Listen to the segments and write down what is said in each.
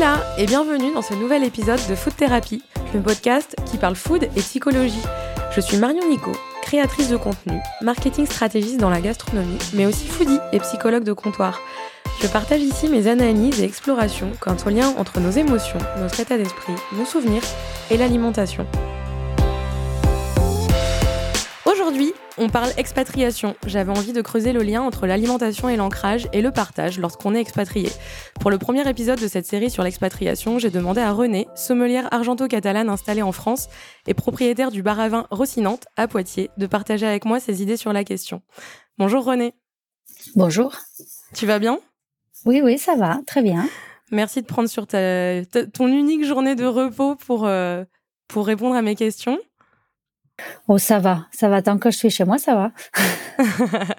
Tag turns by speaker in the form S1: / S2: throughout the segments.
S1: Hola et bienvenue dans ce nouvel épisode de Food Therapy, le podcast qui parle food et psychologie. Je suis Marion Nico, créatrice de contenu, marketing stratégiste dans la gastronomie, mais aussi foodie et psychologue de comptoir. Je partage ici mes analyses et explorations quant au lien entre nos émotions, notre état d'esprit, nos souvenirs et l'alimentation. On parle expatriation. J'avais envie de creuser le lien entre l'alimentation et l'ancrage et le partage lorsqu'on est expatrié. Pour le premier épisode de cette série sur l'expatriation, j'ai demandé à René, sommelière argento-catalane installée en France et propriétaire du bar à vin Rocinante à Poitiers, de partager avec moi ses idées sur la question. Bonjour René.
S2: Bonjour.
S1: Tu vas bien?
S2: Oui, oui, ça va, très bien.
S1: Merci de prendre sur ta, ton unique journée de repos pour, euh, pour répondre à mes questions.
S2: Oh, ça va, ça va. Tant que je suis chez moi, ça va.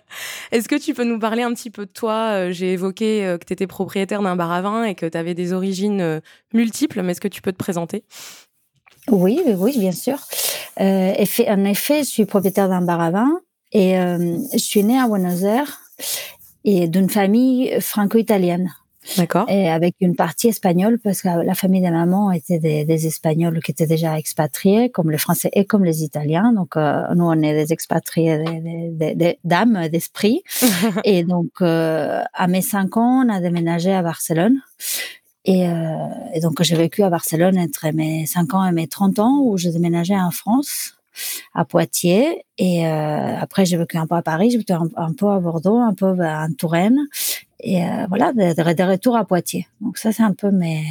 S1: Est-ce que tu peux nous parler un petit peu de toi euh, J'ai évoqué euh, que tu étais propriétaire d'un bar à vin et que tu avais des origines euh, multiples, mais est-ce que tu peux te présenter?
S2: Oui, oui, bien sûr. Euh, en effet, je suis propriétaire d'un bar à vin et je suis née à Buenos Aires et d'une famille franco-italienne.
S1: D'accord.
S2: Et avec une partie espagnole, parce que la famille de maman était des, des, Espagnols qui étaient déjà expatriés, comme les Français et comme les Italiens. Donc, euh, nous, on est des expatriés d'âme, d'esprit. et donc, euh, à mes cinq ans, on a déménagé à Barcelone. Et, euh, et donc, j'ai vécu à Barcelone entre mes 5 ans et mes 30 ans, où j'ai déménagé en France à Poitiers et euh, après j'ai vécu un peu à Paris, j'ai vécu un, un, peu à Bordeaux, un peu en Touraine et euh, voilà, des de, retours à Poitiers. Donc ça, c'est un peu mes,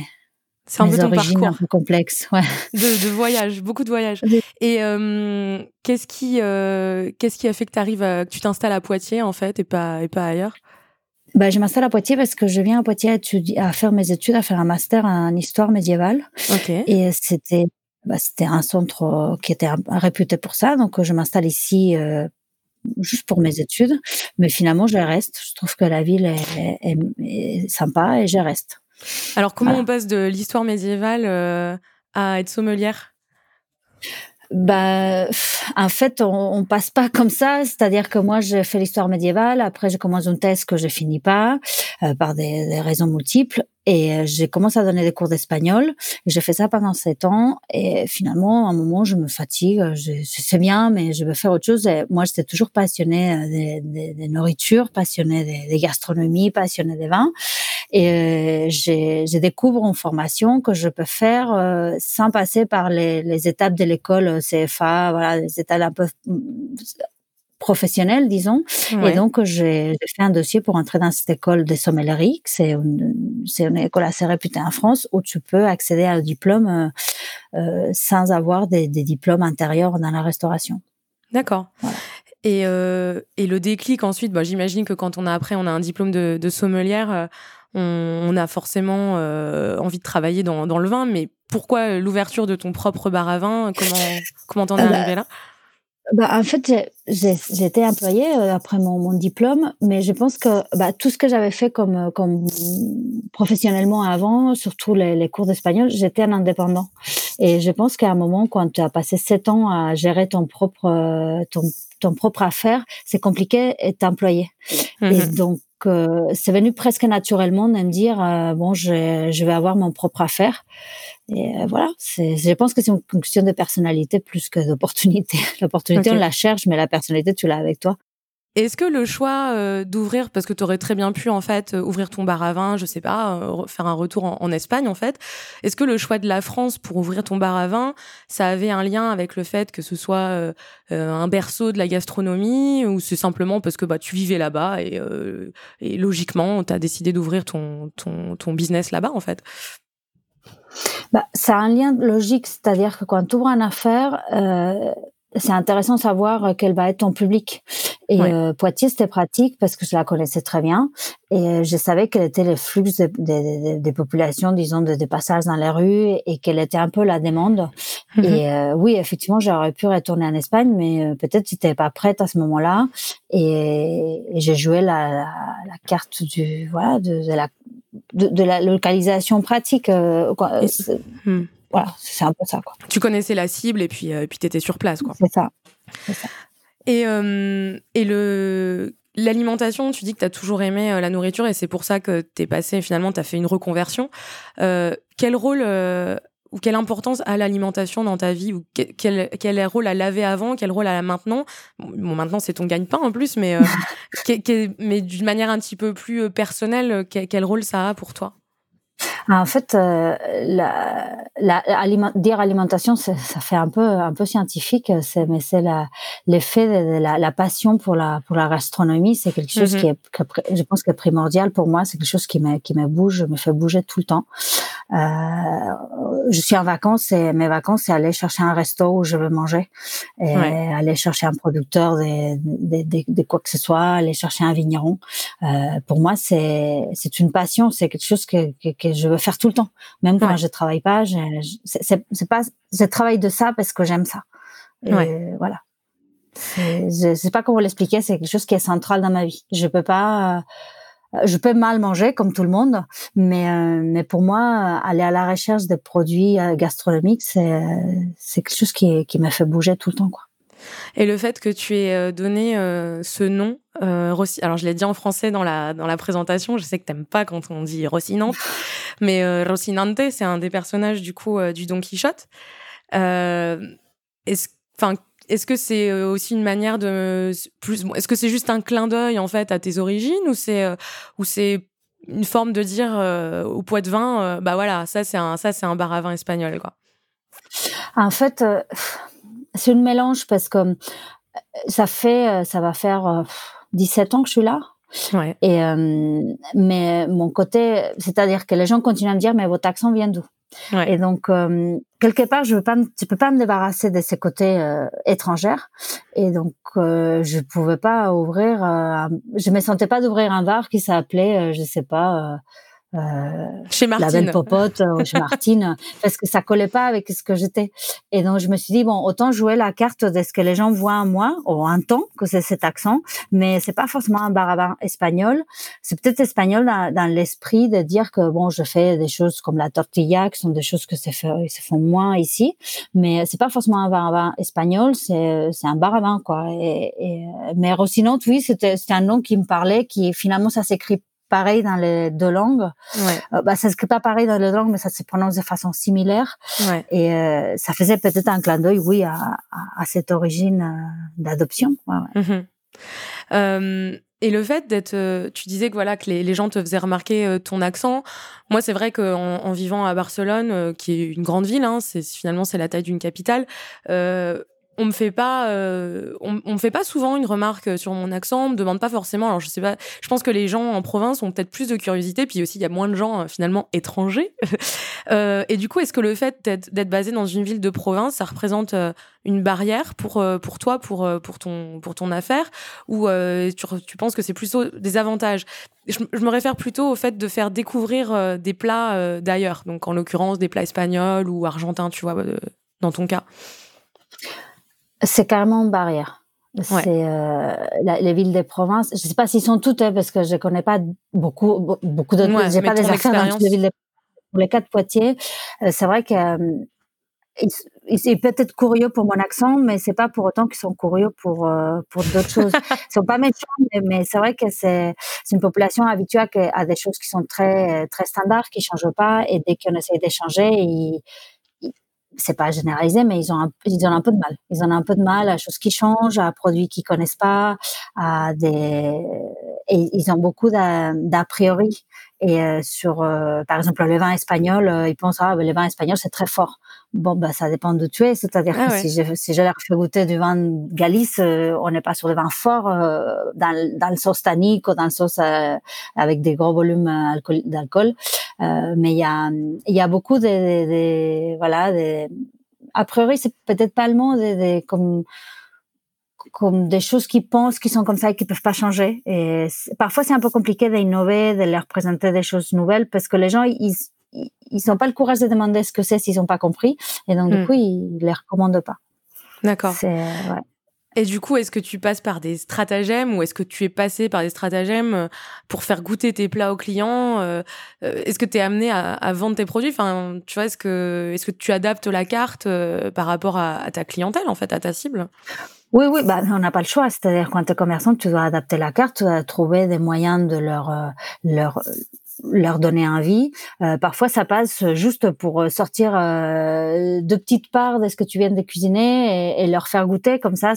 S1: c'est un
S2: mes
S1: peu ton
S2: origines
S1: parcours.
S2: un peu complexes. Ouais.
S1: De, de voyage, beaucoup de voyages. Et euh, qu'est-ce qui, euh, qu'est-ce qui a fait que, arrives à, que tu t'installes à Poitiers, en fait, et pas, et pas ailleurs?
S2: Ben, je m'installe à Poitiers parce que je viens à Poitiers à, étudier, à faire mes études, à faire un master en histoire médiévale.
S1: Okay.
S2: Et c'était bah, c'était un centre qui était réputé pour ça. Donc, je m'installe ici juste pour mes études. Mais finalement, je reste. Je trouve que la ville est, est, est sympa et je reste.
S1: Alors, comment voilà. on passe de l'histoire médiévale euh, à être sommelière?
S2: Bah, en fait, on, on passe pas comme ça. C'est-à-dire que moi, j'ai fait l'histoire médiévale. Après, je commence une thèse que je finis pas euh, par des, des, raisons multiples. Et j'ai commencé à donner des cours d'espagnol. J'ai fait ça pendant sept ans. Et finalement, à un moment, je me fatigue. C'est bien, mais je veux faire autre chose. Et moi, j'étais toujours passionnée des, des, des nourritures, passionnée des, des gastronomies, passionnée des vins. Et euh, je découvre en formation que je peux faire euh, sans passer par les, les étapes de l'école CFA, voilà, les étapes un peu professionnelles, disons.
S1: Ouais.
S2: Et donc, j'ai fait un dossier pour entrer dans cette école de sommellerie. C'est une, c'est une école assez réputée en France où tu peux accéder à un diplôme euh, sans avoir des, des, diplômes antérieurs dans la restauration.
S1: D'accord.
S2: Voilà.
S1: Et, euh, et le déclic ensuite, bah, j'imagine que quand on a après, on a un diplôme de, de sommelière, euh, on, on, a forcément euh, envie de travailler dans, dans, le vin, mais pourquoi l'ouverture de ton propre bar à vin? Comment comment t'en es
S2: bah,
S1: arrivé là?
S2: Bah, en fait, j'étais employée euh, après mon, mon, diplôme, mais je pense que bah, tout ce que j'avais fait comme, comme professionnellement avant, surtout les, les cours d'espagnol, j'étais un indépendant. Et je pense qu'à un moment, quand tu as passé sept ans à gérer ton propre, euh, ton, ton propre affaire, c'est compliqué d'être employé. Mmh. Et donc, euh, c'est venu presque naturellement de me dire euh, bon je, je vais avoir mon propre affaire. Et euh, voilà c'est je pense que c'est une question de personnalité plus que d'opportunité. L'opportunité okay. on la cherche mais la personnalité tu l'as avec toi
S1: est-ce que le choix euh, d'ouvrir, parce que tu aurais très bien pu en fait euh, ouvrir ton bar à vin, je sais pas, euh, faire un retour en, Espagne en fait, est-ce que le choix de la France pour ouvrir ton bar à vin, ça avait un lien avec le fait que ce soit un berceau de la gastronomie ou c'est simplement parce que bah tu vivais là-bas et, et logiquement tu as décidé d'ouvrir ton, ton, ton business là-bas en fait?
S2: Bah, ça a un lien logique, c'est-à-dire que quand tu ouvres une affaire, c'est intéressant de savoir quel va être ton public. Et
S1: ouais.
S2: euh, Poitiers, c'était pratique parce que je la connaissais très bien et je savais quel était le flux des de, de, de, populations, disons, de, passages dans les rues et quelle était un peu la demande.
S1: Mhm.
S2: Et euh, oui, effectivement, j'aurais pu retourner en Espagne, mais euh, peut-être que j'étais pas prête à ce moment-là. Et, et j'ai joué la, la, la, carte du voilà de, la de, la localisation pratique. Euh.
S1: Hmm.
S2: Voilà, c'est un peu ça. Quoi.
S1: Tu connaissais la cible et puis, euh, puis tu étais sur place. quoi.
S2: C'est ça. ça.
S1: Et, et le, L'alimentation, tu dis que tu as toujours aimé la nourriture et c'est pour ça que tu es passé, finalement, tu as fait une reconversion. quel rôle ou quelle importance a l'alimentation dans ta vie ou quel, quel rôle elle avait avant, quel rôle elle a maintenant? Bon, maintenant c'est ton gagne-pain en plus, mais, euh, mais d'une manière un petit peu plus euh, personnelle, quel rôle ça a pour toi?
S2: En fait, euh, la, la, dire alimentation, ça fait un peu un peu scientifique, mais c'est l'effet de, la, la, passion pour la pour la gastronomie, c'est quelque chose qui mm-hmm. est, je pense, que primordial pour moi. C'est quelque chose qui me qui me bouge, me fait bouger tout le temps. Euh, je suis en vacances et mes vacances, c'est aller chercher un resto où je veux manger, et aller chercher un producteur de, de, de, quoi que ce soit, aller chercher un vigneron. Euh, pour moi, c'est c'est une passion, c'est quelque chose que, que, que je veux faire tout le temps. Même quand je travaille pas, je, c'est pas, je travaille de ça parce que j'aime ça. Et voilà. Je sais pas comment l'expliquer, c'est quelque chose qui est central dans ma vie. Je peux pas, je peux mal manger comme tout le monde, mais euh, mais pour moi, aller à la recherche des produits euh, gastronomiques, c'est c'est quelque chose qui qui m'a fait bouger tout le temps, quoi.
S1: Et le fait que tu aies euh, donné euh, ce nom, euh, alors je l'ai dit en français dans la, dans la présentation, je sais que t'aimes pas quand on dit Rocinante, mais euh, Rocinante, c'est un des personnages du coup du Don Quichotte. est-ce, enfin, est-ce que c'est aussi une manière de plus, est-ce que c'est juste un clin d'œil en fait à tes origines ou c'est ou c'est une forme de dire au poids de vin, bah voilà, ça c'est un ça c'est un bar à vin espagnol quoi.
S2: En fait, c'est une mélange parce que euh, ça fait, euh, ça va faire 17 euh, ans que je suis là. Ouais. Et mais mon côté, c'est-à-dire que les gens continuent à me dire mais votre accent vient d'où? Ouais. Et donc quelque part, je veux pas, je peux pas me débarrasser de ces côtés étrangères. Et donc je pouvais pas ouvrir, je me sentais pas d'ouvrir un bar qui s'appelait, je sais pas
S1: euh, chez Martine.
S2: la belle popote euh, chez Martine parce que ça collait pas avec ce que j'étais. Et donc je me suis dit bon autant jouer la carte de ce que les gens voient en moi ou un temps que c'est cet accent mais c'est pas forcément un barabar espagnol. C'est peut-être espagnol dans, dans l'esprit de dire que bon je fais des choses comme la tortilla qui sont des choses que se, fait, se font moins ici mais c'est pas forcément un barabar espagnol c'est c'est un barabar quoi. Et, et mais Rocinante oui c'était c'était un nom qui me parlait qui finalement ça s'écrit pareil dans les deux langues. Ouais. Euh, bah, ça se pas pareil dans les deux langues, mais ça se prononce de façon similaire. Ouais. Et euh, ça faisait peut-être un clin d'œil, oui, à, à, cette origine euh, d'adoption. Ouais,
S1: mhm. euh, et le fait d'être, tu disais que voilà que les, les gens te faisaient remarquer ton accent. Moi, c'est vrai qu'en en vivant à Barcelone, qui est une grande ville, hein, c'est finalement c'est la taille d'une capitale on me fait pas, euh, on, me fait pas souvent une remarque sur mon accent. On me demande pas forcément. Alors je sais pas. Je pense que les gens en province ont peut-être plus de curiosité. Puis aussi il y a moins de gens euh, finalement étrangers. euh, et du coup, est-ce que le fait d'être basé dans une ville de province, ça représente euh, une barrière pour euh, pour toi, pour pour ton pour ton affaire, ou tu, tu, penses que c'est plutôt des avantages? Je, je, me réfère plutôt au fait de faire découvrir des plats d'ailleurs. Donc en l'occurrence des plats espagnols ou argentins, tu vois, dans ton cas.
S2: C'est carrément une barrière. C'est euh, les villes des provinces. Je ne sais pas s'ils sont toutes, hein, parce que je connais pas beaucoup, beaucoup d'autres. Ouais, J'ai pas des affaires dans les villes des pour les quatre Poitiers. Euh, c'est vrai que euh, ils, sont peut-être curieux pour mon accent, mais c'est pas pour autant qu'ils sont curieux pour euh, pour d'autres choses. Ils sont pas méchants, mais, c'est vrai que c'est c'est une population habituée à, des choses qui sont très très standards, qui changent pas, et dès qu'on essaie d'échanger, ils c'est pas généralisé, mais ils ont, un, ils ont un peu de mal. Ils ont un peu de mal à choses qui changent, à produits qu'ils connaissent pas, à des, et ils ont beaucoup d'a priori. Et euh, sur, euh, par exemple, le vin espagnol, euh, ils pensent ah, le vin espagnol c'est très fort. Bon, bah ça dépend d'où tu es. C'est-à-dire ah que si je si je leur fais goûter du vin Galice, on n'est pas sur le vin fort dans, dans le sauce tannique ou dans le sauce avec des gros volumes d'alcool. mais il y a il y a beaucoup de, de, de voilà. De, a priori, c'est peut-être pas le mot, des, comme comme des choses qui pensent qui sont comme ça et qui peuvent pas changer. Et parfois, c'est un peu compliqué d'innover, de leur présenter des choses nouvelles parce que les gens, ils, ils n'ont pas le courage de demander ce que c'est s'ils n'ont pas compris. Et donc, du hmm. coup, ils ne les recommandent pas.
S1: D'accord. Ouais. Et du coup, est-ce que tu passes par des stratagèmes ou est-ce que tu es passé par des stratagèmes euh, pour faire goûter tes plats aux clients euh, euh, Est-ce que tu es amené à, à, vendre tes produits? Enfin, tu vois, est-ce que, est-ce que tu adaptes la carte par rapport à, à, ta clientèle, en fait, à ta cible?
S2: Oui, oui, bah, on n'a pas le choix. C'est-à-dire, quand tu es commerçant, tu dois adapter la carte, tu dois trouver des moyens de leur, leur, leur donner envie. Euh, parfois, ça passe juste pour sortir euh, deux petites parts de ce que tu viens de cuisiner et, et leur faire goûter comme ça,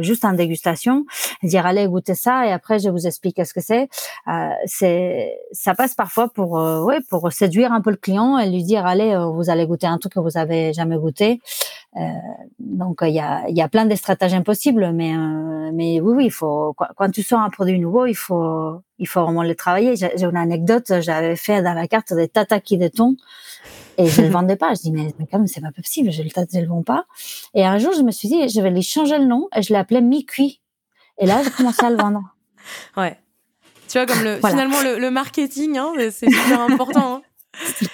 S2: juste en dégustation. Dire allez goûter ça et après je vous explique ce que c'est. Euh, c'est ça passe parfois pour euh, ouais pour séduire un peu le client et lui dire allez euh, vous allez goûter un truc que vous avez jamais goûté. Euh, donc il y a y a plein de stratagèmes possibles, mais mais oui oui il faut quand tu sors un produit nouveau il faut il faut vraiment le travailler. J'ai une anecdote, j'avais fait dans la carte des tataki de thon et je ne le vendais pas. Je dis mais, mais quand même c'est pas possible, je le je le vends pas. Et un jour je me suis dit je vais lui changer le nom et je l'appelais mi-cuit. Et là j'ai commencé à le vendre.
S1: Ouais. Tu vois comme le finalement le, marketing, hein, c'est super important.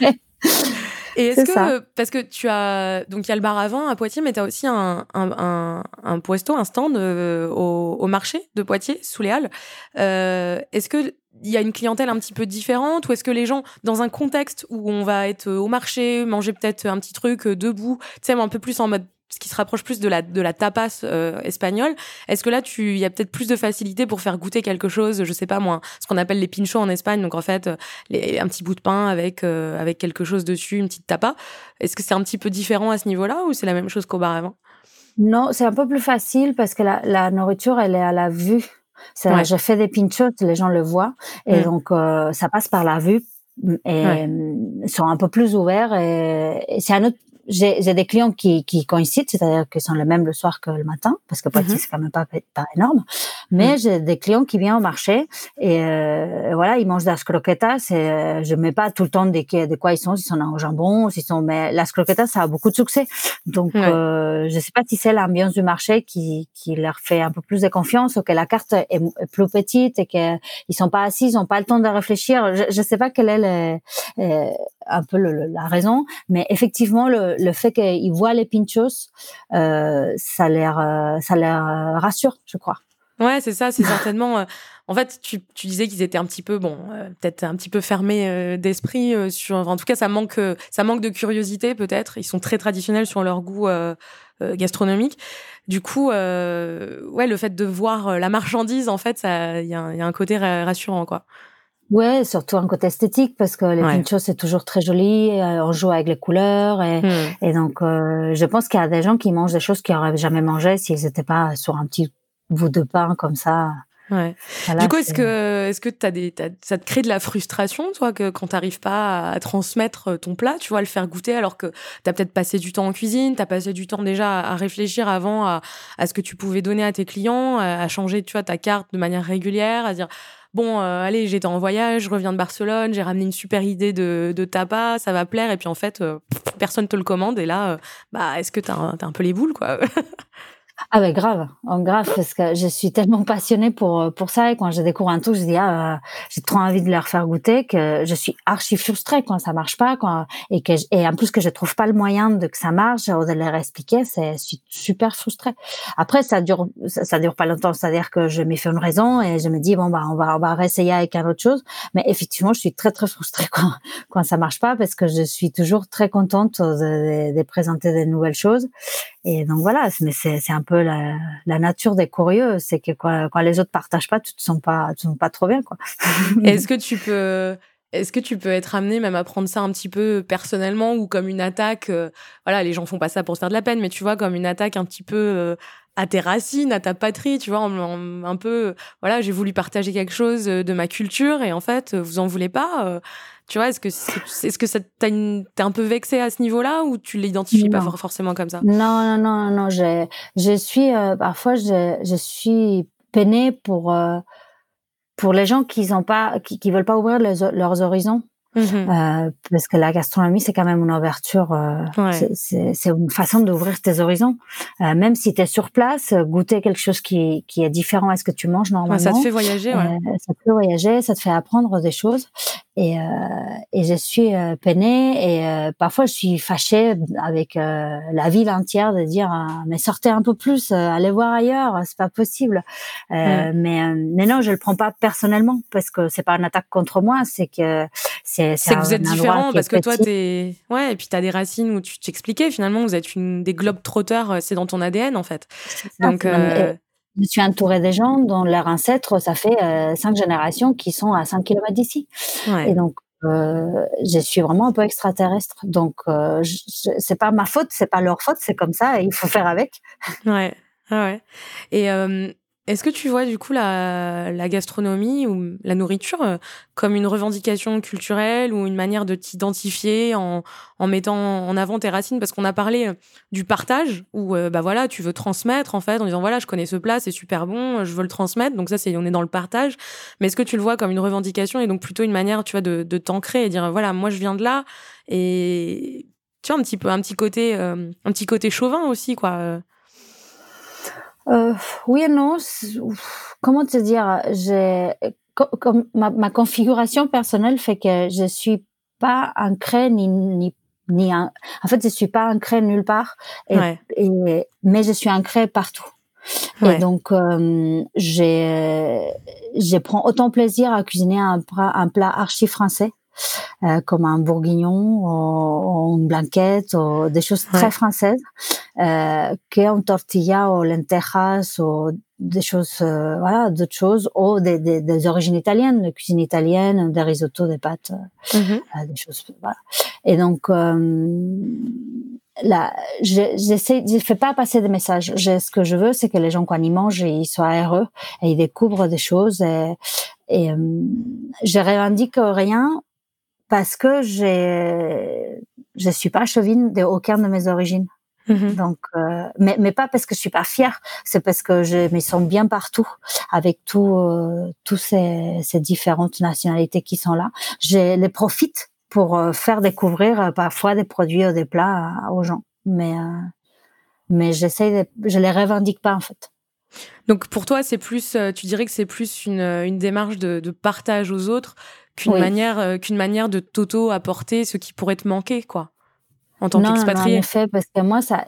S1: Hein. Et est-ce que, parce que tu as, donc il y a le bar à vin à Poitiers, mais tu as aussi un, un, un, un posto, un stand euh, au, au, marché de Poitiers, sous les Halles. Euh, est-ce que il y a une clientèle un petit peu différente ou est-ce que les gens, dans un contexte où on va être au marché, manger peut-être un petit truc euh, debout, tu sais, un peu plus en mode ce qui se rapproche plus de la de la tapas euh, espagnole. Est-ce que là, tu il y a peut-être plus de facilité pour faire goûter quelque chose, je sais pas moi, ce qu'on appelle les pinchos en Espagne, donc en fait euh, les, un petit bout de pain avec euh, avec quelque chose dessus, une petite tapa. Est-ce que c'est un petit peu différent à ce niveau-là ou c'est la même chose qu'au bar avant?
S2: Non, c'est un peu plus facile parce que la, la nourriture elle est à la vue. C'est je fais des pinchos, les gens le voient et mm. donc ça passe par la vue et sont un peu plus ouverts et, et c'est un autre j'ai des clients qui, qui coïncident, c'est-à-dire qu'ils sont les mêmes le soir que le matin, parce que Poitiers, mhm. c'est quand même pas, pas énorme. Mais mhm. j'ai des clients qui viennent au marché et euh, voilà, ils mangent des croquetas. Et, je mets pas tout le temps de, de quoi ils sont, s'ils sont en jambon, s'ils sont. Mais las croquetas, ça a beaucoup de succès. Donc, euh, je sais pas si c'est l'ambiance du marché qui, qui leur fait un peu plus de confiance ou que la carte est, plus petite et qu'ils sont pas assis, ils ont pas le temps de réfléchir. Je, je sais pas quelle est le, euh, un peu le, la raison, mais effectivement, le, le fait qu'ils voient les pinchos, euh, ça leur, euh, euh, rassure, je crois.
S1: Ouais, c'est ça, c'est certainement. en fait, tu, tu disais qu'ils étaient un petit peu, bon, peut-être un petit peu fermés d'esprit en tout cas, ça manque, ça manque de curiosité, peut-être. Ils sont très traditionnels sur leur goût gastronomique. Du coup, ouais, le fait de voir la marchandise, en fait, il y, y, a un côté rassurant, quoi.
S2: Ouais, surtout un côté esthétique parce que les ouais. pinchos c'est toujours très joli, euh, on joue avec les couleurs et, hmm. et donc euh, je pense qu'il y a des gens qui mangent des choses qu'ils n'auraient jamais mangé s'ils n'étaient pas sur un petit bout de pain comme ça.
S1: Ouais. du coup, est-ce que est-ce que as des ça te crée de la frustration, toi, que quand t'arrives pas à, transmettre ton plat, tu vois, à le faire goûter, alors que tu as peut-être passé du temps en cuisine, tu as passé du temps déjà à, réfléchir avant à, à, ce que tu pouvais donner à tes clients, à changer, tu vois, ta carte de manière régulière, à dire bon, euh, allez, j'étais en voyage, je reviens de Barcelone, j'ai ramené une super idée de, tapas, ça va plaire, et puis en fait, euh, personne te le commande, et là, euh, bah, est-ce que t'as un peu les boules, quoi?
S2: Ah ben grave, grave parce que je suis tellement passionnée pour pour ça et quand je découvre un truc, je dis ah j'ai trop envie de leur faire goûter que je suis archi frustrée quand ça marche pas quand et que et en plus que je trouve pas le moyen de que ça marche ou de leur expliquer, c'est je suis super frustrée. Après ça dure ça, dure pas longtemps, c'est-à-dire que je m'y fais une raison et je me dis bon bah on va on va réessayer avec un autre chose, mais effectivement je suis très très frustrée quand quand ça marche pas parce que je suis toujours très contente de, de présenter des nouvelles choses et donc voilà, mais c'est un peu la, nature des curieux, c'est que quand, les autres partagent pas, tu te sens pas, te sens pas trop bien, quoi.
S1: Est-ce que tu peux, est-ce que tu peux être amené même à prendre ça un petit peu personnellement ou comme une attaque euh, Voilà, les gens font pas ça pour se faire de la peine, mais tu vois, comme une attaque un petit peu euh, à tes racines, à ta patrie, tu vois, un peu, voilà, j'ai voulu partager quelque chose de ma culture et en fait, vous en voulez pas. Euh, tu vois, est-ce que est-ce que ça t'es un peu vexé à ce niveau-là ou tu l'identifies pas forcément comme ça?
S2: Non, non, non, non. Je, je suis euh, parfois je, je suis peinée pour euh, pour les gens qui ont pas qui, qui veulent pas ouvrir leurs horizons. Mmh euh, parce que la gastronomie, c'est quand même une ouverture, euh, c'est une façon d'ouvrir tes horizons. Euh, même si tu es sur place, goûter quelque chose qui, qui est différent à ce que tu manges normalement.
S1: ça te fait voyager, ouais.
S2: ça te fait voyager, ça te fait apprendre des choses. Et, et je suis peinée et parfois je suis fâchée avec la ville entière de dire mais sortez un peu plus, allez voir ailleurs, c'est pas possible. Mais, mais non, je le prends pas personnellement parce que c'est pas une attaque contre moi, c'est que
S1: c'est que vous êtes différents parce que toi, t'es. Ouais, et puis tu as des racines où tu t'expliquais finalement, vous êtes une des globes trotteurs, euh, c'est dans ton ADN en fait.
S2: Donc. Euh, je suis entourée des gens dont leurs ancêtres, ça fait cinq générations qui sont à 5 km d'ici. Et donc, je suis vraiment un peu extraterrestre. Donc, c'est pas ma faute, c'est pas leur faute, c'est comme ça et il faut faire avec.
S1: Ouais. Ah ouais. Et est-ce que tu vois du coup la, la gastronomie ou la nourriture euh, comme une revendication culturelle ou une manière de t'identifier en, en, mettant en avant tes racines? Parce qu'on a parlé euh, du partage où euh, bah voilà tu veux transmettre en fait en disant voilà je connais ce plat c'est super bon je veux le transmettre donc ça c'est on est dans le partage. Mais est-ce que tu le vois comme une revendication et donc plutôt une manière tu vois de, de t'ancrer et dire voilà moi je viens de là et tu vois un petit peu un petit côté un petit côté chauvin aussi quoi.
S2: Euh, oui et non. Comment te dire J'ai comme ma, ma, configuration personnelle fait que je suis pas ancrée ni ni ni un, en fait je suis pas ancrée nulle part et, et mais je suis ancrée partout. Et donc, euh, j'ai, je prends autant plaisir à cuisiner un, un plat archi français euh, comme un bourguignon ou, une blanquette ou des choses très françaises euh, qu'un tortilla ou lentejas ou des choses euh, voilà d'autres choses ou des, des, des, origines italiennes de cuisine italienne des risottos des pâtes euh, mm-hmm. euh, des choses voilà et donc là, j'essaie, je, je fais pas passer des messages. Je, ce que je veux, c'est que les gens quand ils mangent, ils soient heureux et ils découvrent des choses. Et, et je revendique rien parce que j'ai, je suis pas chauvine de aucun de mes origines. Mm-hmm. Donc, euh, mais, mais pas parce que je suis pas fière, c'est parce que je me sens bien partout avec tout, euh, tous ces, ces, différentes nationalités qui sont là. Je les profite pour euh, faire découvrir parfois des produits ou des plats aux gens, mais mais j'essaie, je les revendique pas en fait.
S1: Donc pour toi, c'est plus, tu dirais que c'est plus une, une démarche de, de partage aux autres qu'une manière, euh, qu'une manière de t'auto apporter ce qui pourrait te manquer, quoi, en tant qu'expatrié.
S2: Non, en effet, parce que moi, ça,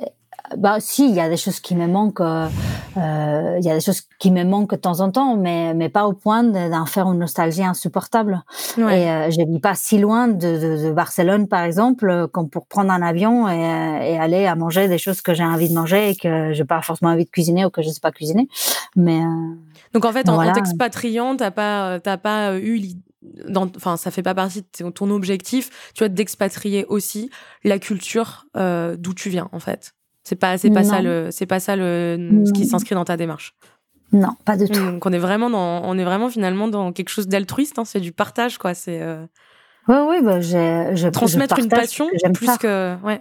S2: bah si, il y a des choses qui me manquent. Euh, euh, il y a des choses qui me manquent de temps en temps, mais mais pas au point d'en faire une nostalgie insupportable. Ouais. Et euh, je vis pas si loin de, de, de, Barcelone, par exemple, comme pour prendre un avion et, et aller à manger des choses que j'ai envie de manger et que j'ai pas forcément envie de cuisiner ou que je sais pas cuisiner. Mais
S1: donc en fait, en, en t'expatriant, t'as pas t'as pas eu enfin ça fait pas partie de ton objectif tu vois d'expatrier aussi la culture euh, d'où tu viens en fait. C'est pas c'est pas ça le c'est pas ça le ce qui s'inscrit dans ta démarche.
S2: Non pas du tout.
S1: Donc on est vraiment dans on est vraiment finalement dans quelque chose d'altruiste hein, c'est du partage quoi. C'est euh...
S2: oui bah, je,
S1: transmettre une passion plus que ouais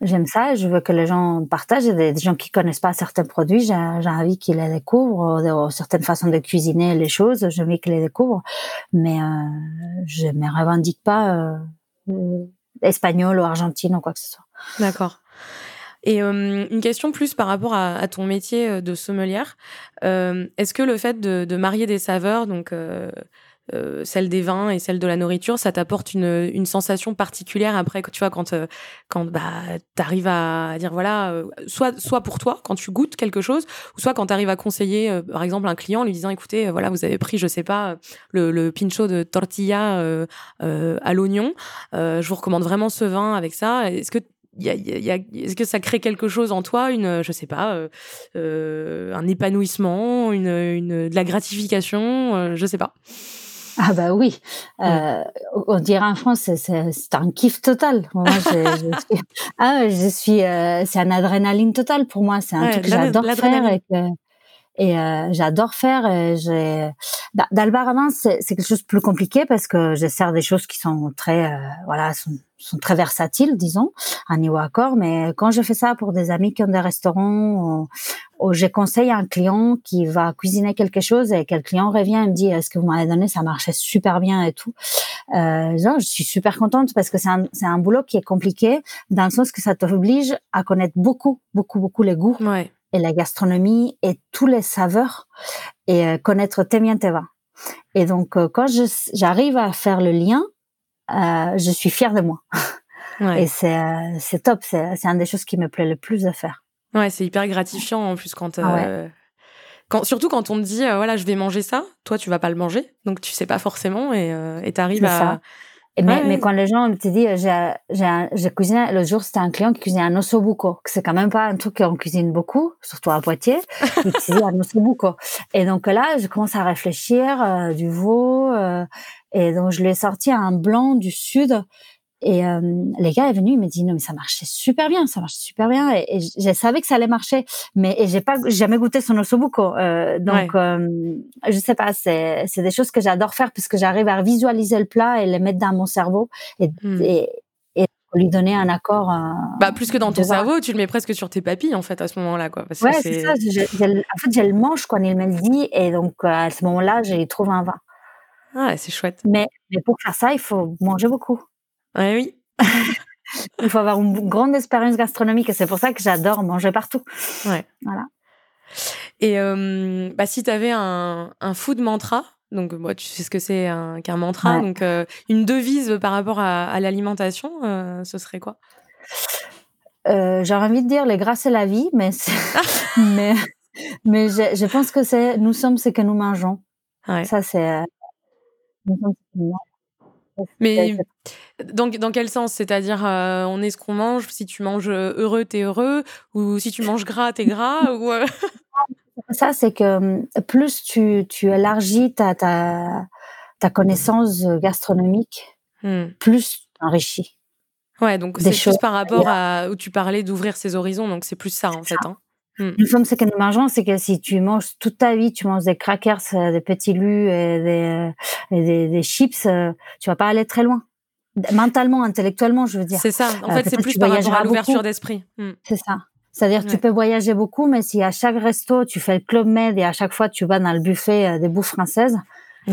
S2: J'aime ça, je veux que les gens partagent. Des, gens qui connaissent pas certains produits, j'ai envie qu'ils les découvrent, certaines façons de cuisiner les choses, j'ai envie qu'ils les découvrent. Mais euh, je ne me revendique pas euh, euh, espagnol ou argentine ou quoi que ce soit.
S1: D'accord. Et euh, une question plus par rapport à, à ton métier de sommelière. Euh, est-ce que le fait de, de, marier des saveurs, donc euh, celle des vins et celle de la nourriture, ça t'apporte une, une, sensation particulière après, tu vois, quand, euh, quand bah, tu arrives à dire, voilà, euh, soit, soit pour toi, quand tu goûtes quelque chose, ou soit quand tu arrives à conseiller, par exemple, un client, lui disant, écoutez, voilà, vous avez pris, je sais pas, le, le pincho de tortilla à l'oignon, je vous recommande vraiment ce vin avec ça. Est-ce que est-ce que ça crée quelque chose en toi, une, je sais pas, euh, un épanouissement, une, une, de la gratification, euh, je sais pas.
S2: Ah bah oui, euh, on dirait en France, c'est un kiff total. Moi, je, je suis, ah, je suis, euh, c'est un adrénaline totale pour moi. C'est un ouais, truc que j'adore faire et, que, et euh, j'adore faire. J'ai, bah, c'est quelque chose de plus compliqué parce que je sers des choses qui sont très, euh, voilà, sont sont très versatiles, disons, à niveau accord. Mais quand je fais ça pour des amis qui ont des restaurants, ou, je conseille un client qui va cuisiner quelque chose et que le client revient et me dit est-ce que vous m'avez donné? Ça marchait super bien et tout. Euh, genre, je suis super contente parce que c'est un, un boulot qui est compliqué dans le sens que ça t'oblige à connaître beaucoup, beaucoup, beaucoup les goûts
S1: ouais.
S2: Et la gastronomie et tous les saveurs et euh, connaître tes vins. Et donc, euh, quand j'arrive à faire le lien euh, je suis fière de moi. Ouais. Et c'est euh, c'est top, c'est c'est une des choses qui me plaît le plus à faire.
S1: Ouais, c'est hyper gratifiant en plus quand ah euh, quand surtout quand on te dit voilà, je vais manger ça, toi tu vas pas le manger, donc tu sais pas forcément et et t'arrives à
S2: mais, mais quand les gens me disent, j'ai cuisiné, le jour, c'était un client qui cuisinait un ossobuco, que c'est quand même pas un truc qu'on cuisine beaucoup, surtout à Poitiers. il cuisine un ossobuco. Et donc là, je commence à réfléchir, euh, du veau, euh, et donc je lui ai sorti un blanc du sud et euh, les gars est venu, il m'a dit non mais ça marchait super bien, ça marche super bien. Et, et je savais que ça allait marcher, mais j'ai pas jamais goûté son ossobuco. Euh, donc euh, je sais pas, c'est c'est des choses que j'adore faire parce que j'arrive à visualiser le plat et le mettre dans mon cerveau et, hmm. et, et lui donner un accord. Euh,
S1: bah plus que dans ton cerveau, tu le mets presque sur tes papilles en fait à ce moment-là quoi.
S2: Parce ouais c'est ça. en fait je le mange quand il me le dit et donc euh, à ce moment-là j'ai trouvé un vin.
S1: Ah c'est chouette.
S2: Mais mais pour faire ça il faut manger beaucoup.
S1: Ouais, oui.
S2: Il faut avoir une grande expérience gastronomique et c'est pour ça que j'adore manger partout.
S1: Ouais.
S2: Voilà.
S1: Et euh, bah, si tu avais un, un food mantra, donc moi tu sais ce que c'est qu'un mantra, donc euh, une devise par rapport à, l'alimentation, euh, ce serait quoi?
S2: J'aurais envie de dire les grâces et la vie, mais mais mais je, je, pense que c'est nous sommes ce que nous mangeons. Ouais. Ça c'est
S1: mais dans, dans quel sens? C'est-à-dire, euh, on est ce qu'on mange. Si tu manges heureux, t'es heureux. Ou si tu manges gras, t'es gras. ou euh?
S2: Ça, c'est que hum, plus tu, tu élargis ta, ta, ta connaissance gastronomique, hmm. plus tu enrichis.
S1: Ouais, donc c'est plus par rapport à où tu parlais d'ouvrir ses horizons. Donc c'est plus ça, en fait. Hein.
S2: Hmm. Nous sommes ce que nous mangeons, c'est que si tu manges toute ta vie, tu manges des crackers, euh, des petits lus et des, et des, des chips, tu vas pas aller très loin mentalement, intellectuellement, je veux dire.
S1: C'est ça. En fait, euh, c'est plus par rapport à l'ouverture d'esprit.
S2: Hmm. C'est ça. C'est-à-dire, tu peux voyager beaucoup, mais si à chaque resto, tu fais le club med et à chaque fois, tu vas dans le buffet euh, des bouffes françaises, euh,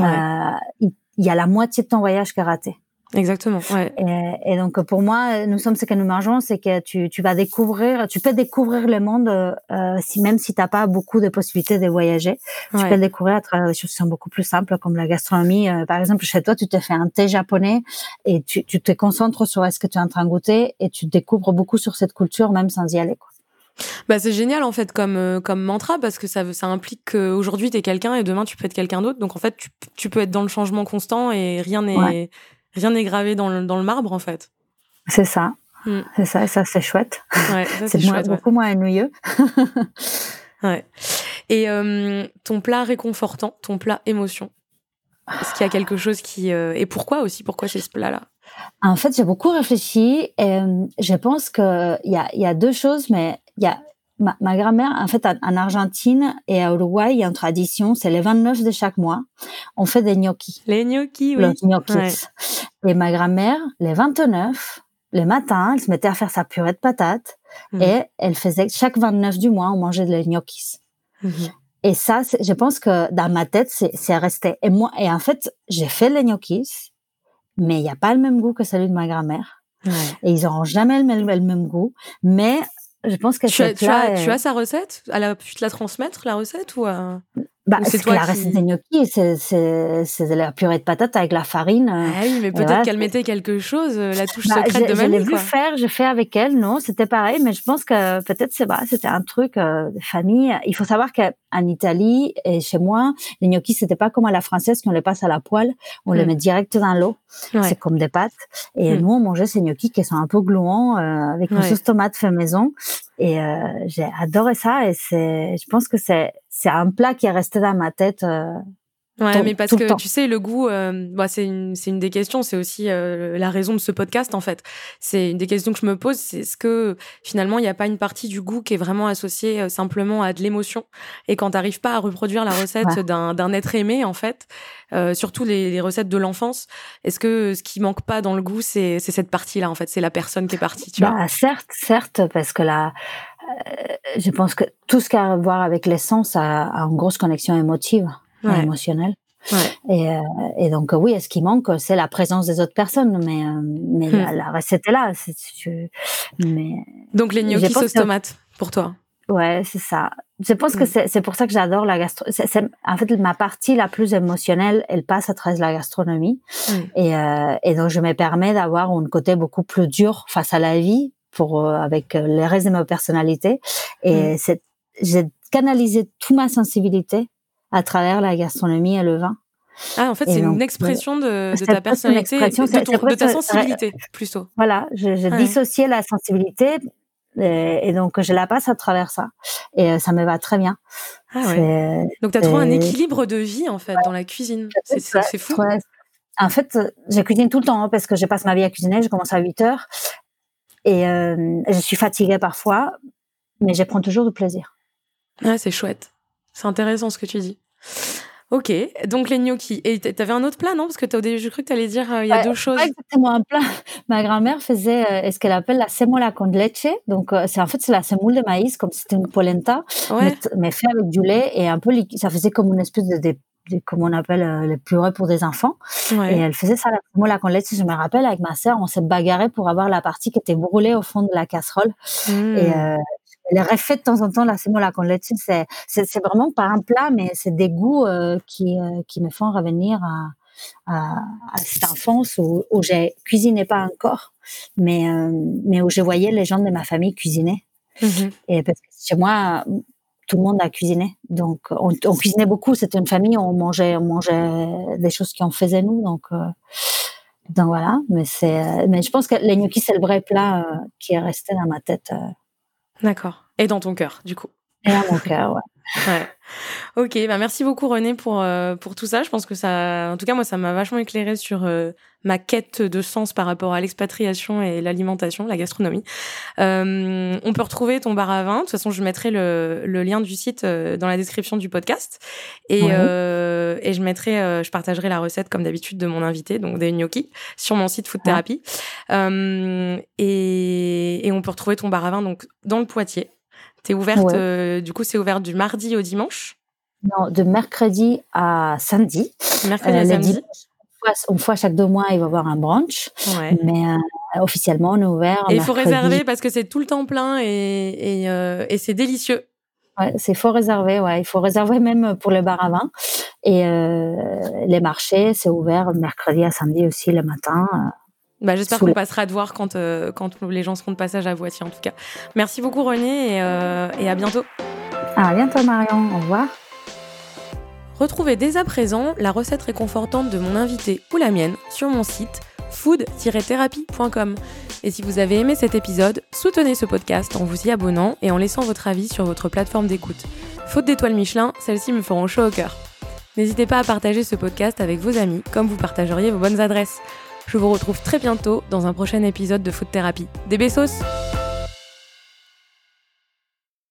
S2: il y, a la moitié de ton voyage qui est raté.
S1: Exactement. Ouais.
S2: Et, et, donc pour moi, nous sommes ce que nous mangeons, c'est que tu, tu vas découvrir, tu peux découvrir le monde euh, si même si t'as pas beaucoup de possibilités de voyager, tu peux le découvrir à travers des choses qui sont beaucoup plus simples comme la gastronomie. Euh, par exemple, chez toi, tu te fais un thé japonais et tu, tu te concentres sur ce que tu es en train de goûter et tu découvres beaucoup sur cette culture même sans y aller. Quoi.
S1: Bah c'est génial en fait comme euh, comme mantra parce que ça ça implique qu'aujourd'hui tu es quelqu'un et demain tu peux être quelqu'un d'autre. Donc en fait tu, tu peux être dans le changement constant et rien n'est rien n'est gravé dans le, dans le marbre en fait.
S2: C'est ça. Hmm. C'est ça, et ça c'est chouette. c'est beaucoup moins ennuyeux.
S1: ouais. Et euh, ton plat réconfortant, ton plat émotion. Est-ce qu'il y a quelque chose qui euh, et pourquoi aussi pourquoi c'est ce plat-là?
S2: En fait, j'ai beaucoup réfléchi et euh, je pense que il y a, y a deux choses, mais il y a ma, ma grand-mère, en fait, en Argentine et à Uruguay, il y a une tradition, c'est les 29 de chaque mois, on fait des gnocchis.
S1: Les gnocchis, oui.
S2: Les gnocchis. Et ma grand-mère, les 29, le matin, elle se mettait à faire sa purée de patates mhm. et elle faisait, chaque 29 du mois, on mangeait des gnocchis. Mhm. Et ça, je pense que dans ma tête, c'est resté. Et moi, et en fait, j'ai fait les gnocchis, mais il n'y a pas le même goût que celui de ma grand-mère. Et ils n'auront jamais le même, le même goût. Mais je pense que
S1: tu, as, tu, as, tu as sa recette? Elle a pu te la transmettre, la recette ou
S2: bah, c'est toi la recette des gnocchis, c'est de la purée de patates avec la farine.
S1: Euh, ah oui, mais peut-être qu'elle mettait quelque chose, euh, la touche bah, secrète de mamie.
S2: Je l'ai vu faire, j'ai fait avec elle, non, c'était pareil, mais je pense que peut-être c'est bah, c'était un truc euh, de famille. Il faut savoir qu'en Italie et chez moi, les gnocchis c'était pas comme à la française qu'on les passe à la poêle, on les hmm. met direct dans l'eau. C'est comme des pâtes. Et hmm. nous on mangeait ces gnocchis qui sont un peu gluants avec une sauce tomate fait maison. Et j'ai adoré ça et c'est, je pense que c'est c'est un plat qui est resté dans ma tête. Euh,
S1: ouais, mais parce que tu sais, le goût, euh, bah, c'est une, une des questions, c'est aussi euh, la raison de ce podcast en fait. C'est une des questions que je me pose, c'est est-ce que finalement il n'y a pas une partie du goût qui est vraiment associée simplement à de l'émotion? Et quand tu n'arrives pas à reproduire la recette d'un être aimé en fait, surtout les, les, recettes de l'enfance, est-ce que ce qui manque pas dans le goût, c'est cette partie-là en fait, c'est la personne qui est partie, tu
S2: bah,
S1: vois
S2: Certes, certes, parce que la euh, je pense que tout ce qui a à voir avec l'essence a, a, une grosse connexion émotive, émotionnelle. Et, euh, et, donc oui, ce qui manque, c'est la présence des autres personnes, mais euh, mais hmm. la, recette est là. mais
S1: donc les gnocchis sauce tomate pour toi.
S2: Ouais, c'est ça. Je pense que hmm. c'est pour ça que j'adore la gastronomie. En fait, ma partie la plus émotionnelle, elle passe à travers la gastronomie. Hmm. Et, euh, et donc, je me permets d'avoir un côté beaucoup plus dur face à la vie, pour euh, avec euh, les restes de ma personnalité. Et mm. c'est j'ai canalisé toute ma sensibilité à travers la gastronomie et le vin.
S1: Ah, en fait, c'est une expression de, ta personnalité, de, ta sensibilité, plutôt.
S2: Voilà, je dissociais la sensibilité et, donc je la passe à travers ça. Et ça me va très bien.
S1: Ah ouais. Donc tu as trouvé un équilibre de vie, en fait, dans la cuisine. C'est fou.
S2: En fait, je cuisine tout le temps hein, parce que je passe ma vie à cuisiner. Je commence à 8 heures et je suis fatiguée parfois, mais je prends toujours du plaisir.
S1: Ah, c'est chouette. C'est intéressant ce que tu dis. Ok, donc les gnocchis. Et tu avais un autre plat, non? Parce que as, je cru que tu allais dire, euh, il y a deux choses.
S2: exactement un plat. Ma grand-mère faisait euh, ce qu'elle appelle la semola con leche. Donc, euh, c'est en fait, c'est la semoule de maïs, comme si c'était une polenta, mais, fait avec du lait et un peu liquide. Ça faisait comme une espèce de, de, comme on appelle les purées pour des enfants. Et elle faisait ça, la semola con leche. Je me rappelle, avec ma sœur, on s'est bagarré pour avoir la partie qui était brûlée au fond de la casserole. Mmh. Et elle refait de temps en temps la semola con leche. C'est, c'est, vraiment pas un plat, mais c'est des goûts euh, qui, euh, qui me font revenir à, à, à cette enfance où, où je cuisinais pas encore, mais, euh, mais où je voyais les gens de ma famille cuisiner. Mm-hmm. Et parce que chez moi, tout le monde a cuisiné. Donc, on, on cuisinait beaucoup. C'était une famille, on mangeait, on mangeait des choses qu'on faisait nous. Donc, donc voilà. Mais c'est, mais je pense que les gnocchis, c'est le vrai plat qui est resté dans ma tête
S1: D'accord. Et dans ton cœur, du coup.
S2: Et dans mon cœur, ouais.
S1: ouais. Ok, bah merci beaucoup René pour, euh, pour tout ça. Je pense que ça, en tout cas, moi, ça m'a vachement éclairé sur euh, ma quête de sens par rapport à l'expatriation et l'alimentation, la gastronomie. Euh, on peut retrouver ton bar à vin. De toute façon, je mettrai le, le lien du site dans la description du podcast. Et, et je mettrai, je partagerai la recette comme d'habitude de mon invité, donc des gnocchis, sur mon site Food Therapy. et, et on peut retrouver ton bar à vin donc dans le Poitiers. T'es ouverte, du coup, c'est ouvert du mardi au dimanche?
S2: Non, de mercredi à samedi.
S1: Mercredi à euh, samedi?
S2: une fois chaque deux mois, il va y avoir un brunch. Mais euh, officiellement, on est ouvert.
S1: Et il faut réserver parce que c'est tout le temps plein et, et, euh, et c'est délicieux.
S2: Ouais, c'est fort réservé, ouais. Il faut réserver même pour le bar à vin. Et les marchés, c'est ouvert mercredi à samedi aussi le matin.
S1: Bah, J'espère qu'on passera de voir quand, quand les gens seront de passage à Voici, en tout cas. Merci beaucoup, René, et, et à bientôt.
S2: À bientôt, Marion. Au revoir.
S1: Retrouvez dès à présent la recette réconfortante de mon invité ou la mienne sur mon site food-thérapie.com. Et si vous avez aimé cet épisode, soutenez ce podcast en vous y abonnant et en laissant votre avis sur votre plateforme d'écoute. Faute d'étoiles Michelin, celles-ci me feront chaud au cœur. N'hésitez pas à partager ce podcast avec vos amis comme vous partageriez vos bonnes adresses. Je vous retrouve très bientôt dans un prochain épisode de Food Thérapie. Des besos